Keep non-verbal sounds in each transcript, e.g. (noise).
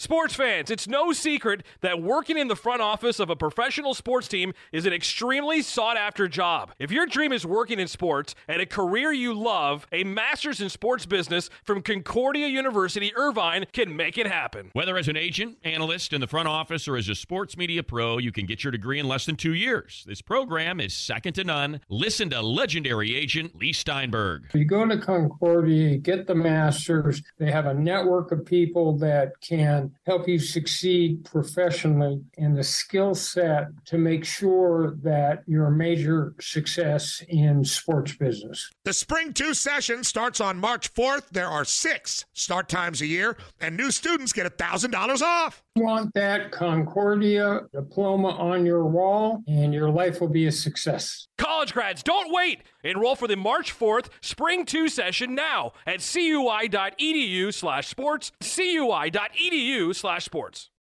Sports fans, it's no secret that working in the front office of a professional sports team is an extremely sought after job. If your dream is working in sports and a career you love, a master's in sports business from Concordia University Irvine can make it happen. Whether as an agent, analyst in the front office, or as a sports media pro, you can get your degree in less than two years. This program is second to none. Listen to legendary agent Leigh Steinberg. You go to Concordia, get the master's, they have a network of people that can help you succeed professionally and the skill set to make sure that you're a major success in sports business. The Spring 2 session starts on March 4th. There are six start times a year, and new students get $1,000 off. Want that Concordia diploma on your wall, and your life will be a success. College grads, don't wait. Enroll for the March 4th Spring 2 session now at cui.edu slash sports, cui.edu slash sports.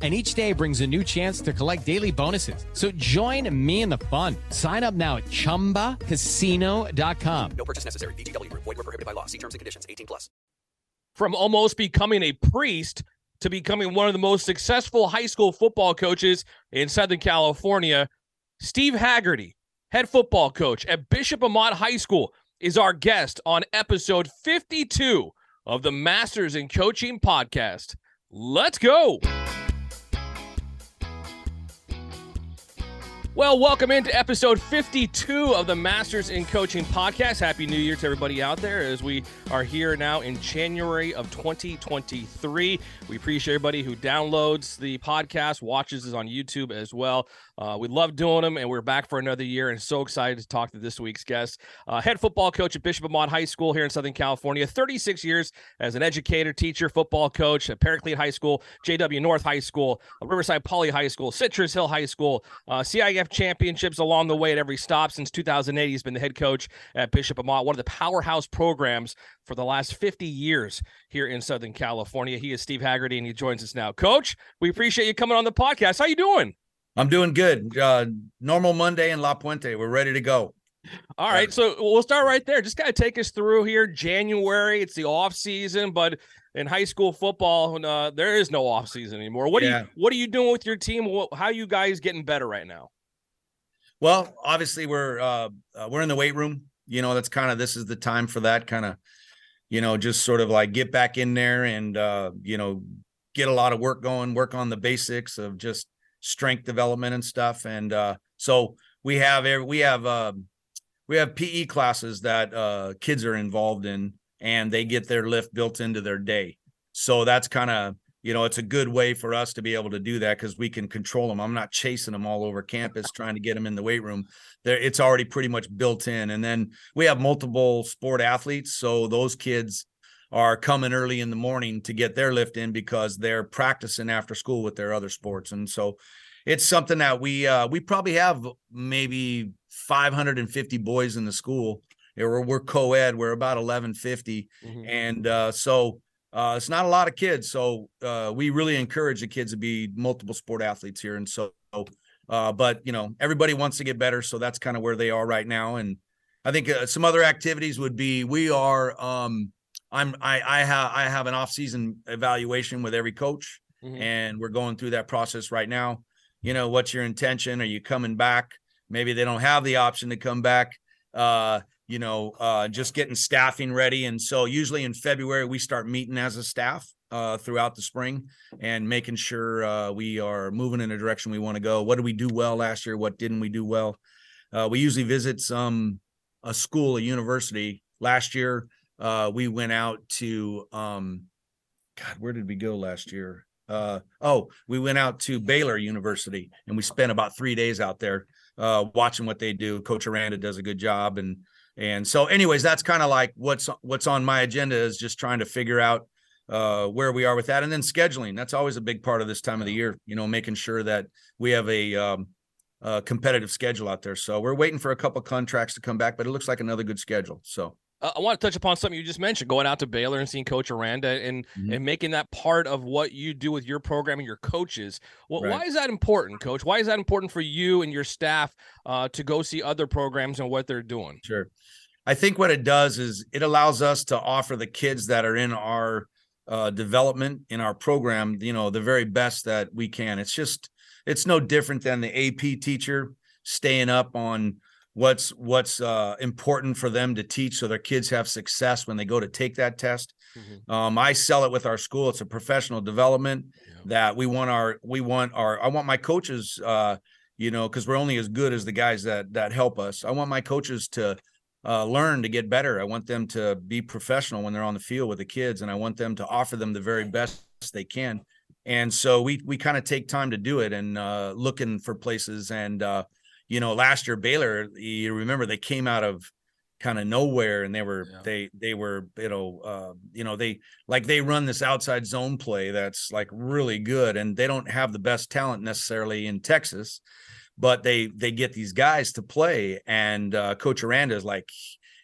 and each day brings a new chance to collect daily bonuses. So join me in the fun. Sign up now at ChumbaCasino.com. No purchase necessary. VGW. Void were prohibited by law. See terms and conditions. 18 plus. From almost becoming a priest to becoming one of the most successful high school football coaches in Southern California, Steve Haggerty, head football coach at Bishop Amat High School, is our guest on episode 52 of the Masters in Coaching podcast. Let's go. Well, welcome into episode 52 of the Masters in Coaching podcast. Happy New Year to everybody out there as we are here now in January of 2023. We appreciate everybody who downloads the podcast, watches us on YouTube as well. Uh, we love doing them, and we're back for another year and so excited to talk to this week's guest. Uh, head football coach at Bishop Amat High School here in Southern California, 36 years as an educator, teacher, football coach at Paraclete High School, JW North High School, Riverside Poly High School, Citrus Hill High School, uh, CIF championships along the way at every stop. Since 2008, he's been the head coach at Bishop Amat, one of the powerhouse programs for the last 50 years here in Southern California. He is Steve Haggerty, and he joins us now. Coach, we appreciate you coming on the podcast. How you doing? I'm doing good. Uh, normal Monday in La Puente. We're ready to go. All right, so we'll start right there. Just kind of take us through here. January, it's the off season, but in high school football, uh, there is no off season anymore. What yeah. are you What are you doing with your team? How are you guys getting better right now? Well, obviously we're uh, uh, we're in the weight room. You know, that's kind of this is the time for that kind of, you know, just sort of like get back in there and uh, you know get a lot of work going, work on the basics of just strength development and stuff. And uh, so we have we have uh, we have PE classes that uh, kids are involved in, and they get their lift built into their day. So that's kind of you know it's a good way for us to be able to do that because we can control them. I'm not chasing them all over campus trying to get them in the weight room. There, it's already pretty much built in. And then we have multiple sport athletes, so those kids are coming early in the morning to get their lift in because they're practicing after school with their other sports and so it's something that we uh we probably have maybe 550 boys in the school we're, we're co-ed we're about 1150 mm-hmm. and uh so uh it's not a lot of kids so uh we really encourage the kids to be multiple sport athletes here and so uh but you know everybody wants to get better so that's kind of where they are right now and i think uh, some other activities would be we are um I'm I I have I have an off-season evaluation with every coach, mm-hmm. and we're going through that process right now. You know, what's your intention? Are you coming back? Maybe they don't have the option to come back. You know, uh, just getting staffing ready. And so usually in February we start meeting as a staff uh, throughout the spring and making sure uh, we are moving in a direction we want to go. What did we do well last year? What didn't we do well? Uh, we usually visit some a school, a university. Last year, uh, we went out to um, God, where did we go last year? Uh, oh, we went out to Baylor University and we spent about three days out there watching what they do. Coach Aranda does a good job, and and so, anyways, that's kind of like what's what's on my agenda is just trying to figure out uh, where we are with that, and then scheduling. That's always a big part of this time of the year. You know, making sure that we have a um, competitive schedule out there. So we're waiting for a couple contracts to come back, but it looks like another good schedule. So uh, I want to touch upon something you just mentioned, going out to Baylor and seeing Coach Aranda and Mhm. and making that part of what you do with your program and your coaches. Well, Right. Why is that important, Coach? Why is that important for you and your staff uh, to go see other programs and what they're doing? Sure. I think what it does is it allows us to offer the kids that are in our uh, development in our program, you know, the very best that we can. It's just, it's no different than the AP teacher staying up on what's what's uh, important for them to teach, so their kids have success when they go to take that test. Mhm. Um, I sell it with our school. It's a professional development Yeah. that we want our we want our I want my coaches uh you know because we're only as good as the guys that that help us. I want my coaches to uh, learn to get better. I want them to be professional when they're on the field with the kids, and I want them to offer them the very best they can. And so we we kind of take time to do it and uh, looking for places. And uh, you know, last year Baylor, you remember they came out of kind of nowhere and they were Yeah. they they were you know uh, you know they like they run this outside zone play that's like really good and they don't have the best talent necessarily in Texas but they they get these guys to play and uh, coach Aranda is like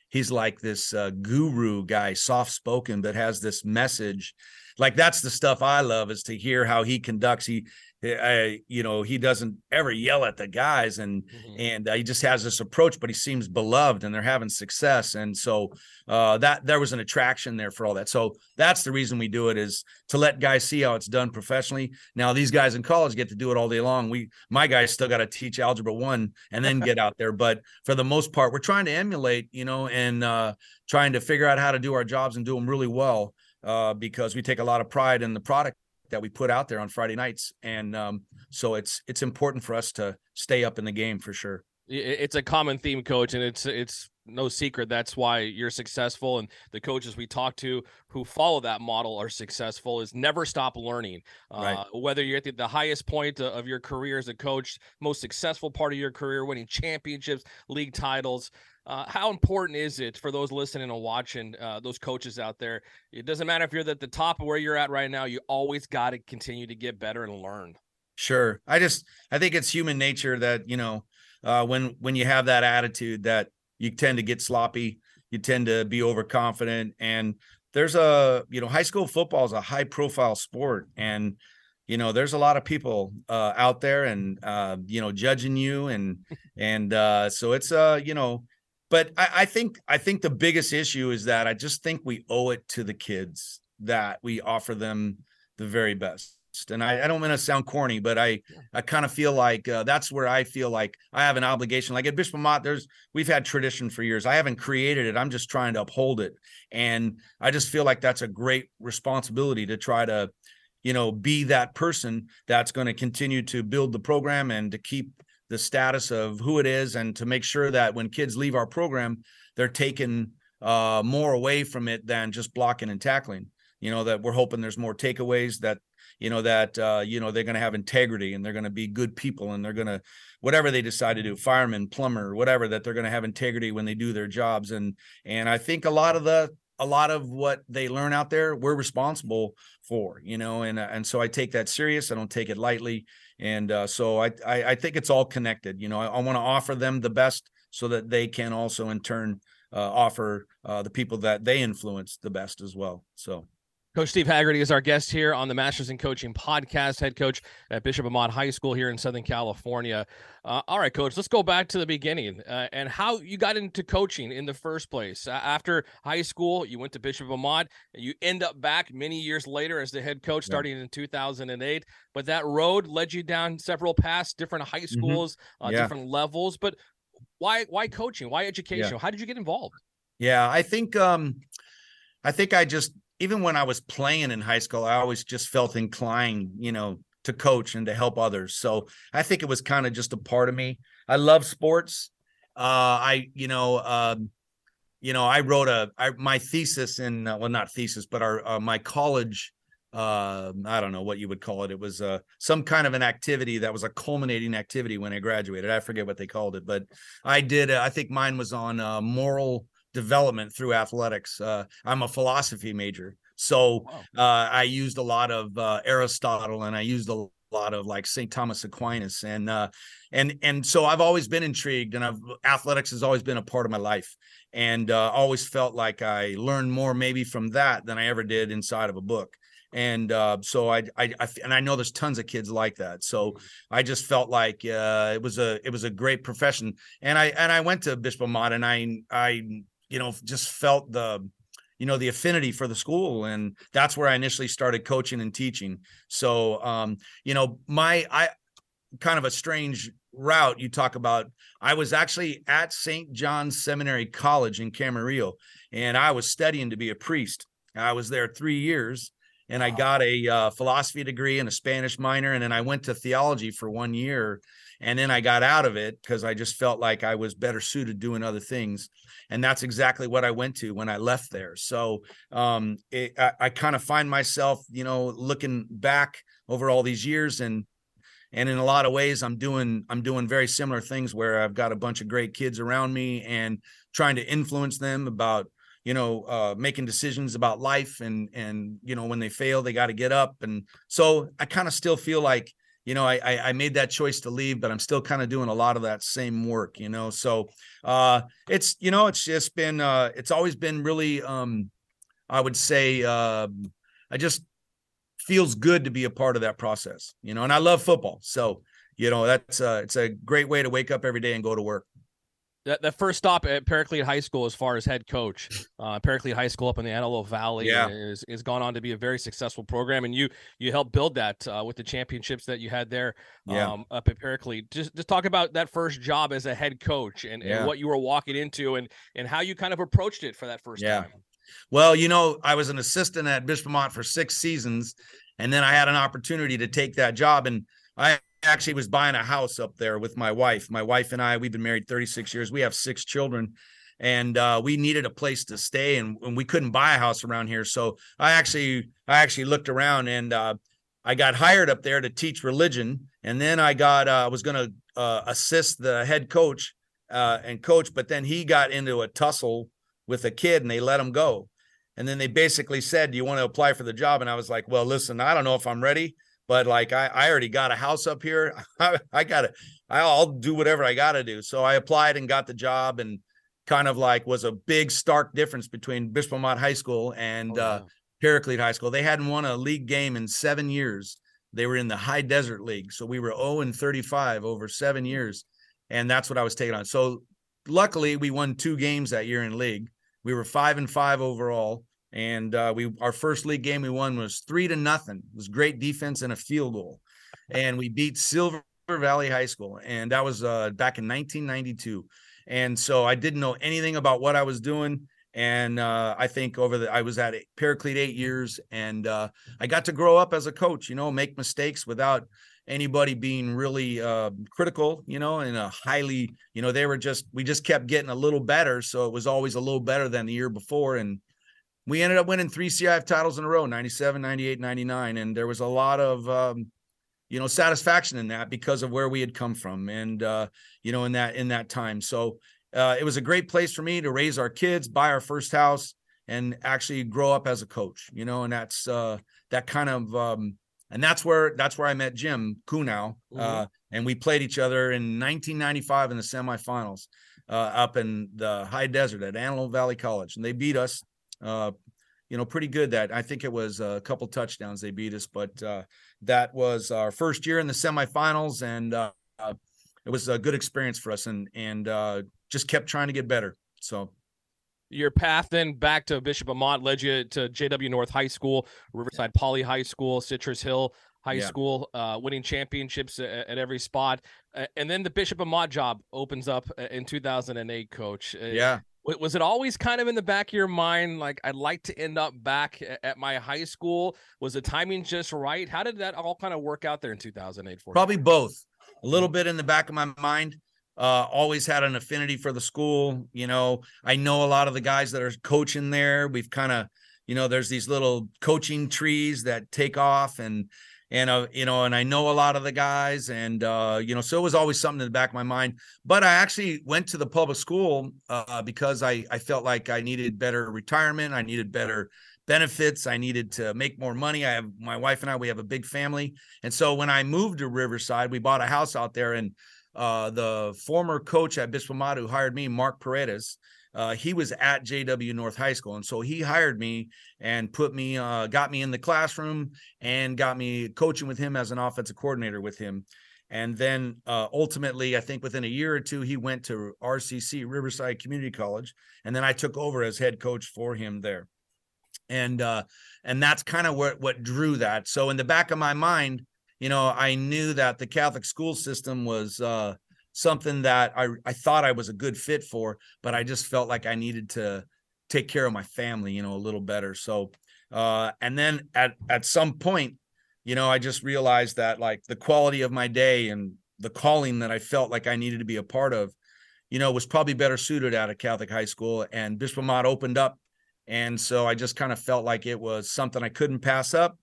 he's like this uh, guru guy soft spoken but has this message like that's the stuff I love is to hear how he conducts he I, you know he doesn't ever yell at the guys and Mhm. and uh, he just has this approach but he seems beloved and they're having success. And so uh that there was an attraction there for all that. So that's the reason we do it is to let guys see how it's done professionally. Now these guys in college get to do it all day long. We my guys still got to teach algebra 1 and then get out there. But for the most part we're trying to emulate you know and uh trying to figure out how to do our jobs and do them really well uh because we take a lot of pride in the product that we put out there on Friday nights and um so it's it's important for us to stay up in the game for sure it's a common theme coach and it's it's no secret that's why you're successful and the coaches we talk to who follow that model are successful is never stop learning Right. uh, whether you're at the, the highest point of your career as a coach most successful part of your career winning championships league titles uh, how important is it for those listening and watching uh, those coaches out there it doesn't matter if you're at the top of where you're at right now you always got to continue to get better and learn Sure. I just I think it's human nature that, you know, uh when when you have that attitude that you tend to get sloppy, you tend to be overconfident and there's a, you know, high school football is a high profile sport and you know, there's a lot of people uh out there and uh you know judging you and (laughs) and uh so it's uh you know but I, I think I think the biggest issue is that I just think we owe it to the kids that we offer them the very best. And I, I don't want to sound corny, but I I kind of feel like uh, that's where I feel like I have an obligation. Like at Bishop Amat, there's we've had tradition for years. I haven't created it. I'm just trying to uphold it, and I just feel like that's a great responsibility to try to, you know, be that person that's going to continue to build the program and to keep the status of who it is, and to make sure that when kids leave our program, they're taken uh, more away from it than just blocking and tackling. You know that we're hoping there's more takeaways that you know that uh, you know they're going to have integrity and they're going to be good people and they're going to whatever they decide to do fireman plumber whatever that they're going to have integrity when they do their jobs. And and i think a lot of the a lot of what they learn out there we're responsible for you know and uh, and so i take that serious. I don't take it lightly and uh, so I, I i think it's all connected you know i, I want to offer them the best so that they can also in turn uh, offer uh, the people that they influence the best as well so Coach Steve Haggerty is our guest here on the Masters in Coaching podcast, head coach at Bishop Amat High School here in Southern California. Uh, all right, coach, let's go back to the beginning uh, and how you got into coaching in the first place. Uh, after high school, you went to Bishop Amat. And you end up back many years later as the head coach, Yeah. starting in 2008. But that road led you down several paths, different high schools, uh, Yeah. different levels. But why, why coaching? Why education? How did you get involved? Yeah, I think um I think I just even when I was playing in high school, I always just felt inclined, you know, to coach and to help others. So I think it was kind of just a part of me. I love sports. Uh I, you know, um you know, I wrote a I, my thesis in uh, well not thesis, but our uh, my college uh I don't know what you would call it. It was uh some kind of an activity that was a culminating activity when I graduated. I forget what they called it, but I did uh, I think mine was on uh moral development through athletics. Uh, I'm a philosophy major, so uh, I used a lot of uh, Aristotle and I used a lot of like St. Thomas Aquinas and uh and and so I've always been intrigued and I've athletics has always been a part of my life and uh always felt like I learned more maybe from that than I ever did inside of a book and uh, so I, I, I, and I know there's tons of kids like that. So I just felt like uh, it was a it was a great profession, and I and I went to Bishop Amat, and I I you know just felt the you know the affinity for the school and that's where i initially started coaching and teaching. So um you know my i kind of a strange route you talk about. I was actually at st john's seminary college in camarillo and i was studying to be a priest. I was there three years and i got a uh, philosophy degree and a spanish minor and then i went to theology for one year and then i got out of it because i just felt like i was better suited doing other things and that's exactly what I went to when I left there. So um, it, I, I kind of find myself, you know, looking back over all these years, and and in a lot of ways, I'm doing I'm doing very similar things where I've got a bunch of great kids around me and trying to influence them about you know uh, making decisions about life and and you know when they fail they got to get up and so i kind of still feel like you know, I, I made that choice to leave, but I'm still kind of doing a lot of that same work, you know. So uh it's you know, it's just been uh it's always been really um I would say uh I just feels good to be a part of that process, you know, and I love football. So, you know, that's uh it's a great way to wake up every day and go to work that, that first stop at Paraclete High School as far as head coach. Uh, Paraclete High School up in the Antelope Valley yeah. is, is gone on to be a very successful program, and you you helped build that uh, with the championships that you had there yeah. um, up at Paraclete. Just just talk about that first job as a head coach and, yeah. and what you were walking into and and how you kind of approached it for that first yeah. time. Well, you know, I was an assistant at Bishop Amat for six seasons, and then I had an opportunity to take that job, and I actually was buying a house up there with my wife. My wife and I, we've been married 36 years. We have six children and uh, we needed a place to stay and, and, we couldn't buy a house around here. So I actually, I actually looked around and uh, I got hired up there to teach religion. And then I got, uh, was going to uh, assist the head coach uh, and coach, but then he got into a tussle with a kid and they let him go. And then they basically said, Do you want to apply for the job? And I was like, Well, listen, I don't know if I'm ready but like I, I already got a house up here. (laughs) I, I gotta, I'll do whatever I gotta do. So I applied and got the job and kind of like was a big stark difference between Bishop Amat High School and oh, uh, Paraclete High School. They hadn't won a league game in seven years. They were in the High Desert League. So we were 0 and 35 over seven years. And that's what I was taking on. So luckily we won two games that year in league. We were five and five overall and uh, we our first league game we won was three to nothing. It was great defense and a field goal, and we beat Silver Valley High School, and that was uh, back in 1992. And so I didn't know anything about what I was doing. And uh, I think over the I was at Paraclete eight years, and uh, I got to grow up as a coach. You know, make mistakes without anybody being really uh, critical, you know, and a highly, you know, they were just, we just kept getting a little better. So it was always a little better than the year before. And we ended up winning three CIF titles in a row 97, 98, 99. And there was a lot of, um, you know, satisfaction in that because of where we had come from and, uh, you know, in that, in that time. So uh, it was a great place for me to raise our kids, buy our first house and actually grow up as a coach, you know, and that's, uh, that kind of, um, and that's where, that's where I met Jim Kunau. Mm-hmm. Uh, and we played each other in 1995 in the semifinals uh, up in the high desert at Antelope Valley College. And they beat us uh, you know, pretty good. That I think it was a couple touchdowns they beat us, but uh, that was our first year in the semifinals, and uh, it was a good experience for us, and and uh, just kept trying to get better. So. Your path then back to Bishop Amat led you to JW North High School, Riverside Poly High School, Citrus Hill High yeah. School, uh, winning championships at, at, every spot. Uh, and then the Bishop Amat job opens up uh, in 2008, coach. Uh, yeah was it always kind of in the back of your mind like i'd like to end up back at my high school was the timing just right? How did that all kind of work out there in 2008 for probably both. A little bit in the back of my mind uh, always had an affinity for the school you know. I know a lot of the guys that are coaching there. We've kind of you know there's these little coaching trees that take off and and uh, you know, and I know a lot of the guys, and uh, you know, so it was always something in the back of my mind. But I actually went to the public school uh, because I I felt like I needed better retirement, I needed better benefits, I needed to make more money. I have my wife and I, we have a big family, and so when I moved to Riverside, we bought a house out there, and uh, the former coach at Bishop Amat who hired me, Mark Paredes, uh, he was at JW North High School, and so he hired me and put me, uh, got me in the classroom and got me coaching with him as an offensive coordinator with him. And then uh, ultimately, I think within a year or two, he went to RCC Riverside Community College, and then I took over as head coach for him there. And uh, and that's kind of what what drew that. So in the back of my mind, you know, I knew that the Catholic school system was uh, something that I I thought I was a good fit for, but I just felt like I needed to take care of my family, you know, a little better. So uh and then at at some point, you know, I just realized that like the quality of my day and the calling that I felt like I needed to be a part of, you know, was probably better suited at a Catholic high school and Bishop Amat opened up and so I just kind of felt like it was something I couldn't pass up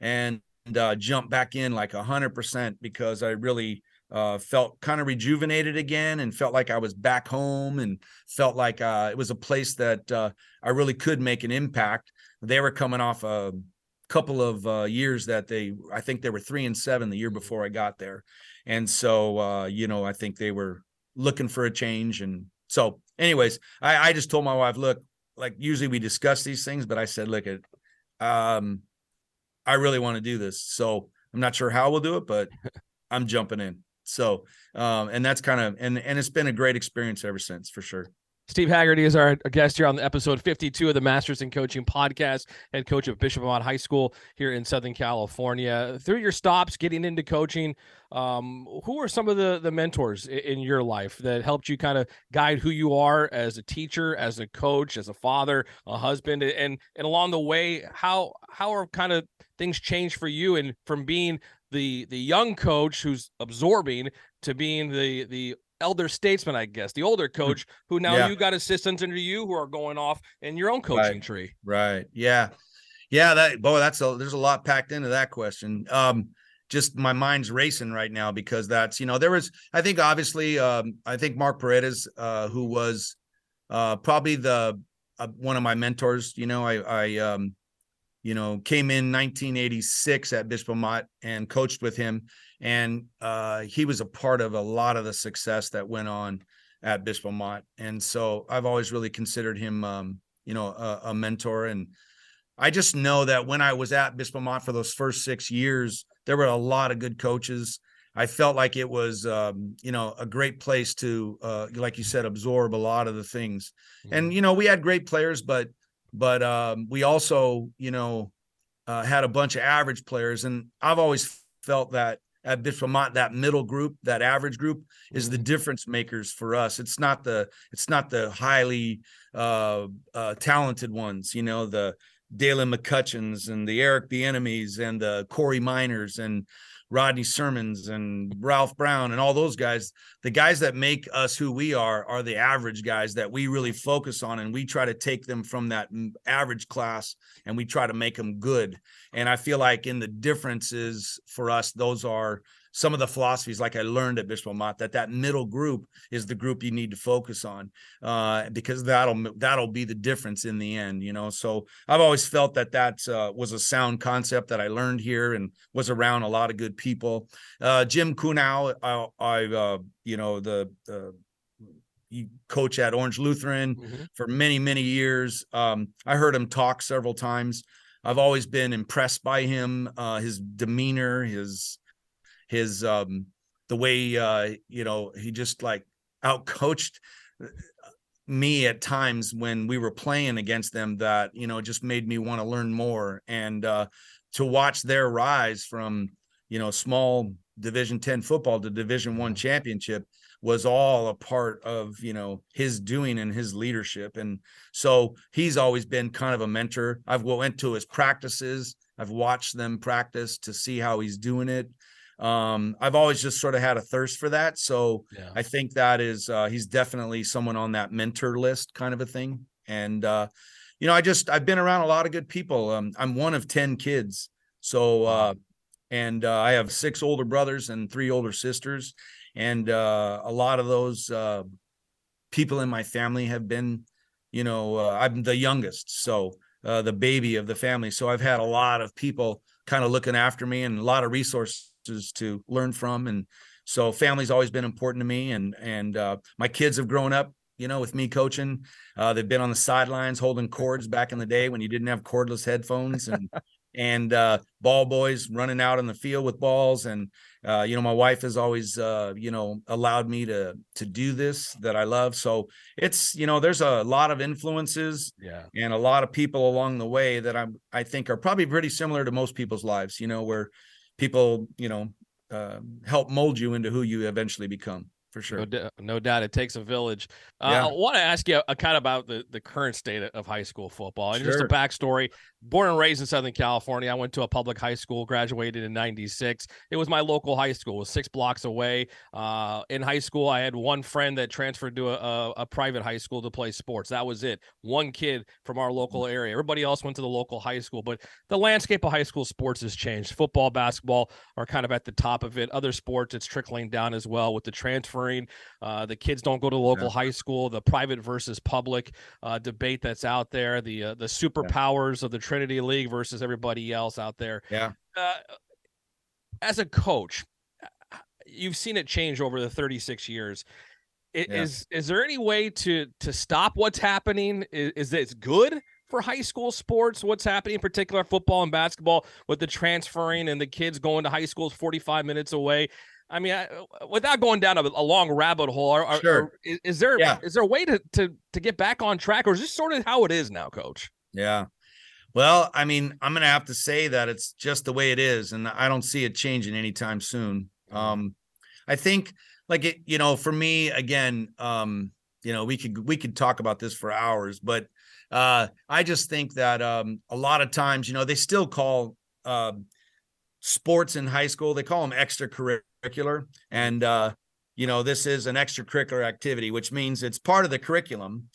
and uh, jump back in like a hundred percent because I really uh, felt kind of rejuvenated again and felt like I was back home and felt like uh, it was a place that uh, I really could make an impact. They were coming off a couple of uh, years that they, I think they were three and seven the year before I got there. And so, uh, you know, I think they were looking for a change. And so, anyways, I, I just told my wife, look, like usually we discuss these things, but I said, look, at, um, I really want to do this. So I'm not sure how we'll do it, but (laughs) I'm jumping in. So, um, and that's kind of and and it's been a great experience ever since for sure. Steve Haggerty is our guest here on the episode 52 of the Masters in Coaching podcast, head coach of Bishop Amat High School here in Southern California. Through your stops getting into coaching, um, who are some of the the mentors in your life that helped you kind of guide who you are as a teacher, as a coach, as a father, a husband, and and along the way, how how are kind of things changed for you and from being the the young coach who's absorbing to being the the elder statesman, I guess, the older hmm. coach who now yeah. you got assistants under you who are going off in your own coaching right. tree. Right. Yeah. Yeah. That boy, that's a there's a lot packed into that question. Um, just my mind's racing right now because that's you know there was I think obviously um, I think Mark Paredes uh, who was uh, probably the uh, one of my mentors. You know I I um, you know, came in 1986 at Bishop Amat and coached with him. And uh, he was a part of a lot of the success that went on at Bishop Amat. And so I've always really considered him, um, you know, a, a, mentor. And I just know that when I was at Bishop Amat for those first six years, there were a lot of good coaches. I felt like it was, um, you know, a great place to, uh, like you said, absorb a lot of the things. Mm-hmm. And, you know, we had great players, but but um, we also, you know, uh, had a bunch of average players, and I've always felt that at Bishop Amat, that middle group, that average group, is the mm-hmm. difference makers for us. It's not the it's not the highly uh, uh, talented ones, you know, the Daylon McCutcheons and the Eric the Enemies and the Corey Miners and Rodney Sermons and Ralph Brown and all those guys, the guys that make us who we are are the average guys that we really focus on and we try to take them from that average class and we try to make them good. And I feel like in the differences for us those are some of the philosophies like I learned at Bishop Amat that that middle group is the group you need to focus on uh, because that'll that'll be the difference in the end you know? So I've always felt that that uh, was a sound concept that I learned here and was around a lot of good people. Uh, Jim Kunau I, I uh, you know the coach at Orange Lutheran mm-hmm. for many many years. Um, I heard him talk several times. I've always been impressed by him, uh, his demeanor, his his um the way uh you know he just like outcoached uh, me at times when we were playing against them that you know just made me want to learn more. And uh to watch their rise from you know small division 10 football to division 1 championship was all a part of you know his doing and his leadership. And so he's always been kind of a mentor. I've went to his practices. I've watched them practice to see how he's doing it um, I've always just sort of had a thirst for that. So yeah. I think that is uh, he's definitely someone on that mentor list kind of a thing. And uh, you know, I just I've been around a lot of good people. Um, I'm one of 10 kids. So uh, and uh, I have six older brothers and three older sisters, and uh, a lot of those uh, people in my family have been, you know, uh, I'm the youngest, so uh, the baby of the family. So I've had a lot of people kind of looking after me and a lot of resources to learn from, and so family's always been important to me. And and uh, my kids have grown up, you know, with me coaching. Uh, they've been on the sidelines holding cords back in the day when you didn't have cordless headphones and. and uh, ball boys running out in the field with balls and uh, you know my wife has always uh, you know allowed me to to do this that i love so it's you know there's a lot of influences Yeah. and a lot of people along the way that i'm i think are probably pretty similar to most people's lives you know where people you know uh, help mold you into who you eventually become for sure No, d- no doubt, it takes a village. Uh, Yeah. I want to ask you a kind of about the, the current state of high school football. And just a Sure. backstory born and raised in Southern California. I went to a public high school, graduated in 96. It was my local high school, it was six blocks away. Uh, in high school, I had one friend that transferred to a, a, a private high school to play sports. That was it. One kid from our local area. Everybody else went to the local high school. But the landscape of high school sports has changed. Football, basketball are kind of at the top of it. Other sports, it's trickling down as well with the transferring. Uh, the kids don't go to local high school. The private versus public uh, debate that's out there. The uh, the superpowers of the Trinity League versus everybody else out there. Yeah. Uh, as a coach, you've seen it change over the 36 years. Yeah. Is is there any way to to stop what's happening? Is, is this good for high school sports? What's happening, in particular football and basketball, with the transferring and the kids going to high schools 45 minutes away? I mean, I, without going down a, a long rabbit hole, are, are- Sure. are- is, is there is Yeah. there a way to, to to get back on track, or is this sort of how it is now, Coach? Yeah. Well, I mean, I'm going to have to say that it's just the way it is, and I don't see it changing anytime soon. Um, I think, like it, you know, for me, again, um, you know, we could we could talk about this for hours, but uh, I just think that um, a lot of times, you know, they still call uh, sports in high school they call them extracurricular, and uh, you know, this is an extracurricular activity, which means it's part of the curriculum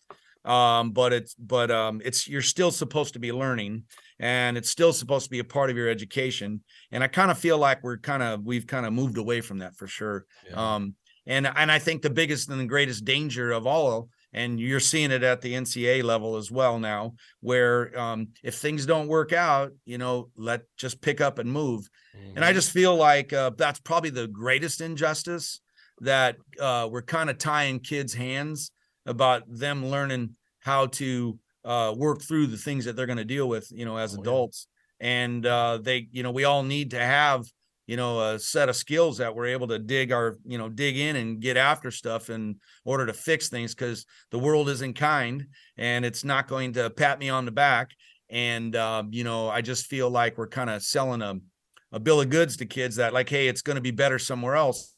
um but it's but um it's you're still supposed to be learning and it's still supposed to be a part of your education and i kind of feel like we're kind of we've kind of moved away from that for sure. Um and and i think the biggest and the greatest danger of all and you're seeing it at the NCAA level as well now where um if things don't work out you know let just pick up and move. And I just feel like uh, that's probably the greatest injustice that uh, we're kind of tying kids' hands about them learning how to uh, work through the things that they're going to deal with, you know, as Oh, yeah. adults. And uh, they, you know, we all need to have, you know, a set of skills that we're able to dig our, you know, dig in and get after stuff in order to fix things because the world isn't kind and it's not going to pat me on the back. And, uh, you know, I just feel like we're kind of selling a, a bill of goods to kids that like, hey, it's going to be better somewhere else.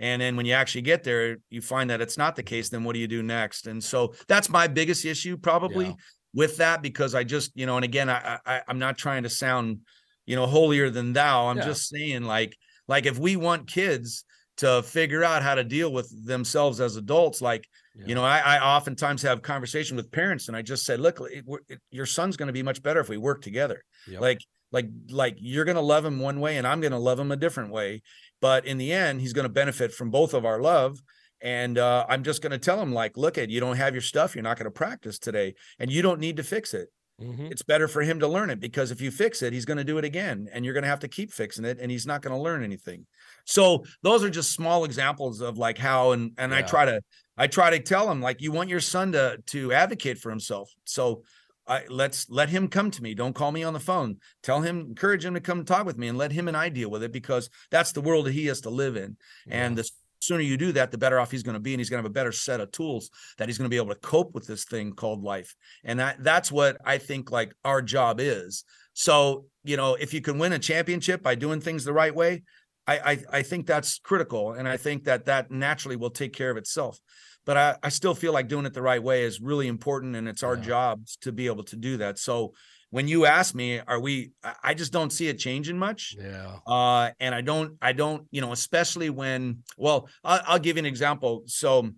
And then when you actually get there, you find that it's not the case. Then what do you do next? And so that's my biggest issue probably Yeah. with that because I just, you know, and again, I, I I'm not trying to sound, you know, holier than thou. I'm Yeah. just saying like, like if we want kids to figure out how to deal with themselves as adults, like you know, I, I oftentimes have conversation with parents, and I just said, "Look, it, it, your son's going to be much better if we work together. Yep. Like, like, like you're going to love him one way, and I'm going to love him a different way. But in the end, he's going to benefit from both of our love. And uh, I'm just going to tell him, like, look, at you don't have your stuff, you're not going to practice today, and you don't need to fix it. Mhm. It's better for him to learn it because if you fix it, he's going to do it again, and you're going to have to keep fixing it, and he's not going to learn anything. So those are just small examples of like how, and and I try to I try to tell him like you want your son to to advocate for himself. So I let's let him come to me. Don't call me on the phone. Tell him, encourage him to come talk with me and let him and I deal with it because that's the world that he has to live in. And the sooner you do that, the better off he's going to be. And he's going to have a better set of tools that he's going to be able to cope with this thing called life. And that that's what I think like our job is. So, you know, if you can win a championship by doing things the right way, I, I, I think that's critical. And I think that that naturally will take care of itself. But I, I still feel like doing it the right way is really important. And it's our Yeah. jobs to be able to do that. So when you ask me, are we, I- just don't see it changing much Yeah. uh and i don't i don't you know especially when well i'll, I'll give you an example so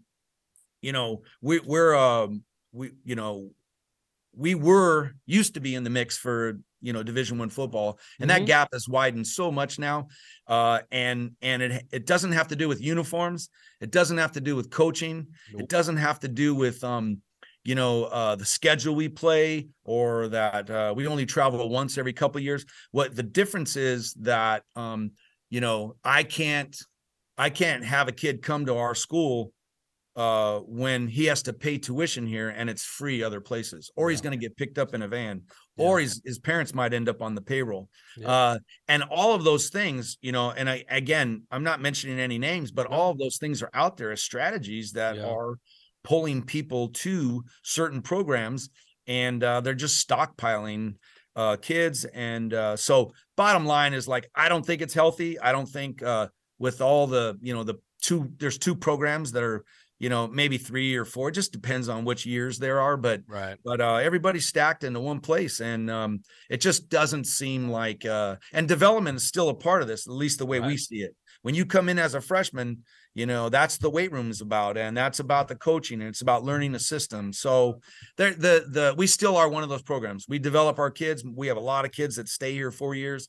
you know we we're um we you know we were used to be in the mix for you know division one football and Mhm. that gap has widened so much now uh and and it it doesn't have to do with uniforms it doesn't have to do with coaching Nope. it doesn't have to do with um you know uh the schedule we play or that uh we only travel once every couple of years what the difference is that um you know i can't i can't have a kid come to our school uh when he has to pay tuition here and it's free other places or he's going to get picked up in a van Yeah. or his his parents might end up on the payroll Yeah. uh and all of those things you know and i again i'm not mentioning any names but Yeah. all of those things are out there as strategies that are pulling people to certain programs and uh they're just stockpiling uh kids and uh so bottom line is like i don't think it's healthy i don't think uh with all the you know the two there's two programs that are you know maybe three or four it just depends on which years there are but Right. but uh, everybody's stacked into one place and um, it just doesn't seem like uh, and development is still a part of this at least the way we see it. When you come in as a freshman you know that's the weight room is about and that's about the coaching and it's about learning the system so there the the we still are one of those programs. We develop our kids we have a lot of kids that stay here four years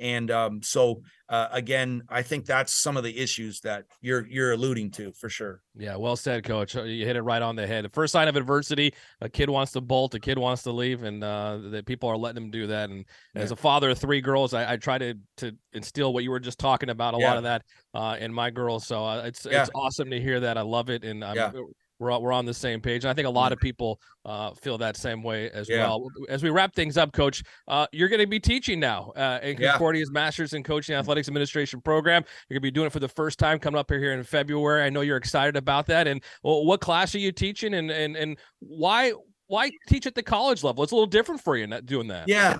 and um, so uh, again i think that's some of the issues that you're you're alluding to for sure Yeah, well said, Coach. Uh, You hit it right on the head. The first sign of adversity, a kid wants to bolt, a kid wants to leave, and uh, that people are letting them do that. And as a father of three girls, I, I try to to instill what you were just talking about, a lot of that uh, in my girls. So uh, it's Yeah. it's awesome to hear that. I love it, and I'm, Yeah. We're we're on the same page. And I think a lot of people uh, feel that same way as Yeah. well. As we wrap things up, Coach, uh, you're going to be teaching now uh, in Yeah. Concordia's Masters in Coaching Athletics Administration program. You're going to be doing it for the first time coming up here, in February. I know you're excited about that. And well, what class are you teaching, and and and why why teach at the college level? It's a little different for you not doing that. Yeah.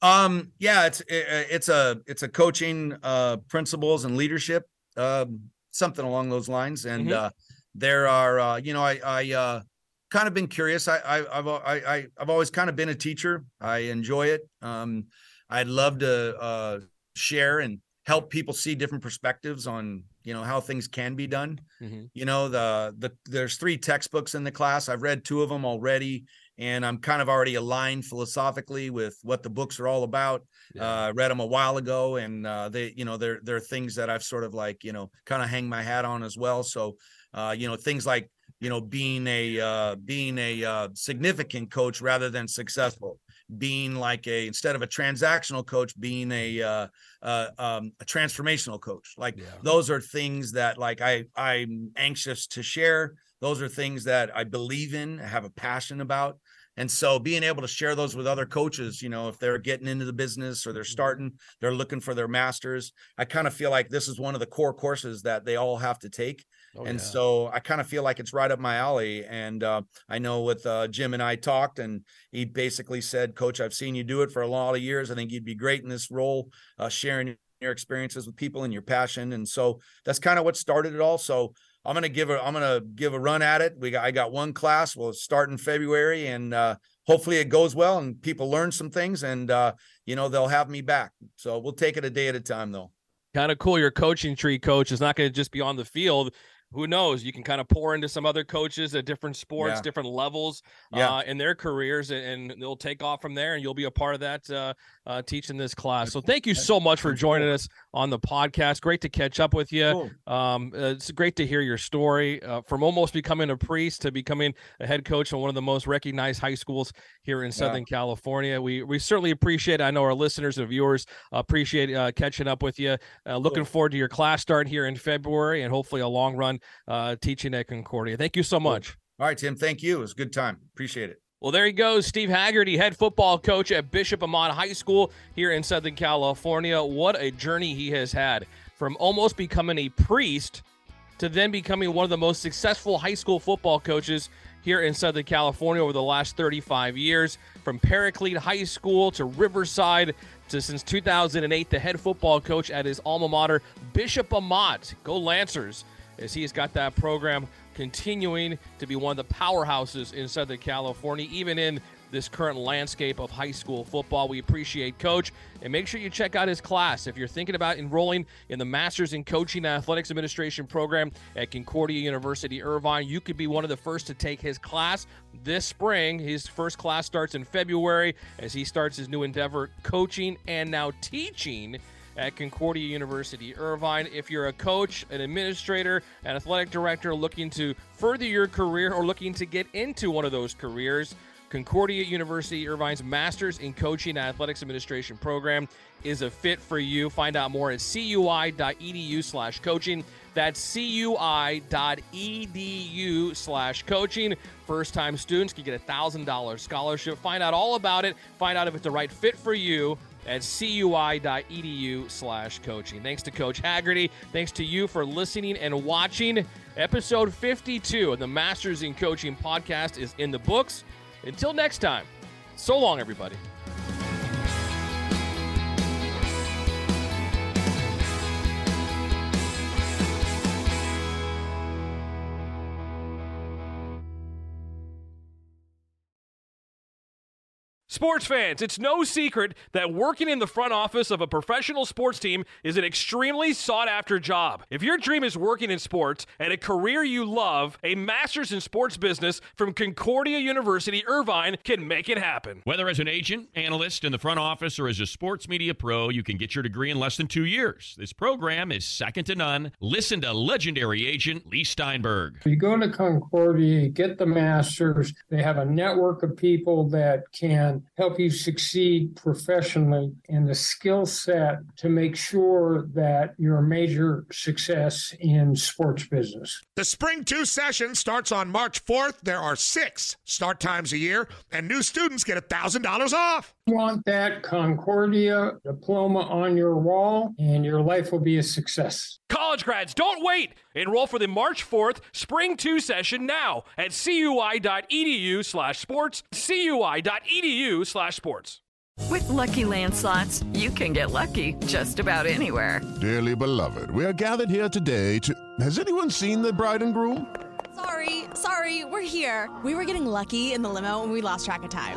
Um yeah, it's i- it's a it's a coaching uh principles and leadership um something along those lines and Mhm. uh there are uh you know I I uh kind of been curious. I I I've I, I I've always kind of been a teacher. I enjoy it. Um I'd love to uh share and help people see different perspectives on, you know, how things can be done Mhm. you know the the there's three textbooks in the class i've read two of them already and i'm kind of already aligned philosophically with what the books are all about Yeah. uh I read them a while ago and uh they you know they're they're things that i've sort of like you know kind of hang my hat on as well so uh you know things like you know being a uh being a uh significant coach rather than successful. Being like a instead of a transactional coach being a uh, uh um a transformational coach. Like Yeah. those are things that like i i'm anxious to share. Those are things that i believe in have a passion about. And so being able to share those with other coaches you know if they're getting into the business or they're starting they're looking for their masters i kind of feel like this is one of the core courses that they all have to take Oh, and yeah. so I kind of feel like it's right up my alley. And uh, I know with uh, Jim and I talked, and he basically said, "Coach, I've seen you do it for a lot of years. I think you'd be great in this role, uh, sharing your experiences with people and your passion." And so that's kind of what started it all. So I'm gonna give a I'm gonna give a run at it. We got I got one class. We'll start in February, and uh, hopefully it goes well and people learn some things, and uh, you know they'll have me back. So we'll take it a day at a time, though. kind of cool. Your coaching tree, coach, is not going to just be on the field. Who knows? You can kind of pour into some other coaches at different sports, Yeah. different levels Yeah. uh, in their careers, and, and they'll take off from there, and you'll be a part of that uh, uh, teaching this class. So thank you so much for joining us on the podcast. Great to catch up with you. Cool. Um, uh, it's great to hear your story uh, from almost becoming a priest to becoming a head coach in one of the most recognized high schools here in Southern California. We we certainly appreciate. It. I know our listeners and viewers appreciate uh, catching up with you. Uh, looking Cool. forward to your class starting here in February and hopefully a long run uh, teaching at Concordia. Thank you so much. All right, Tim. Thank you. It was a good time. Appreciate it. Well, there he goes, Steve Haggerty, head football coach at Bishop Amat High School here in Southern California. What a journey he has had from almost becoming a priest to then becoming one of the most successful high school football coaches here in Southern California over the last 35 years. From Paraclete High School to Riverside to since 2008, the head football coach at his alma mater, Bishop Amat. Go Lancers, as he has got that program continuing to be one of the powerhouses in Southern California, even in this current landscape of high school football. We appreciate Coach, and make sure you check out his class. If you're thinking about enrolling in the Masters in Coaching and Athletics Administration program at Concordia University Irvine, you could be one of the first to take his class this spring. His first class starts in February as he starts his new endeavor coaching and now teaching at Concordia University Irvine. If you're a coach, an administrator, an athletic director looking to further your career or looking to get into one of those careers, Concordia University Irvine's Masters in Coaching and Athletics Administration program is a fit for you. Find out more at cui.edu slash coaching. That's cui.edu slash coaching. First time students can get a $1,000 scholarship. Find out all about it. Find out if it's the right fit for you at cui.edu slash coaching. Thanks to Coach Haggerty. Thanks to you for listening and watching. Episode 52 of the Masters in Coaching podcast is in the books. Until next time, so long, everybody. Sports fans, it's no secret that working in the front office of a professional sports team is an extremely sought after job. If your dream is working in sports and a career you love, a master's in sports business from Concordia University Irvine can make it happen. Whether as an agent, analyst in the front office, or as a sports media pro, you can get your degree in less than two years. This program is second to none. Listen to legendary agent Leigh Steinberg. If you go to Concordia, get the master's. They have a network of people that can help you succeed professionally and the skill set to make sure that you're a major success in sports business. The Spring 2 session starts on March 4th. There are six start times a year, and new students get $1,000 off. Want that Concordia diploma on your wall, and your life will be a success. College grads, don't wait. Enroll for the March 4th Spring 2 session now at cui.edu slash sports, cui.edu slash sports. With Lucky Land slots, you can get lucky just about anywhere. Dearly beloved, we are gathered here today to. Has anyone seen the bride and groom? Sorry, sorry, we're here. We were getting lucky in the limo and we lost track of time.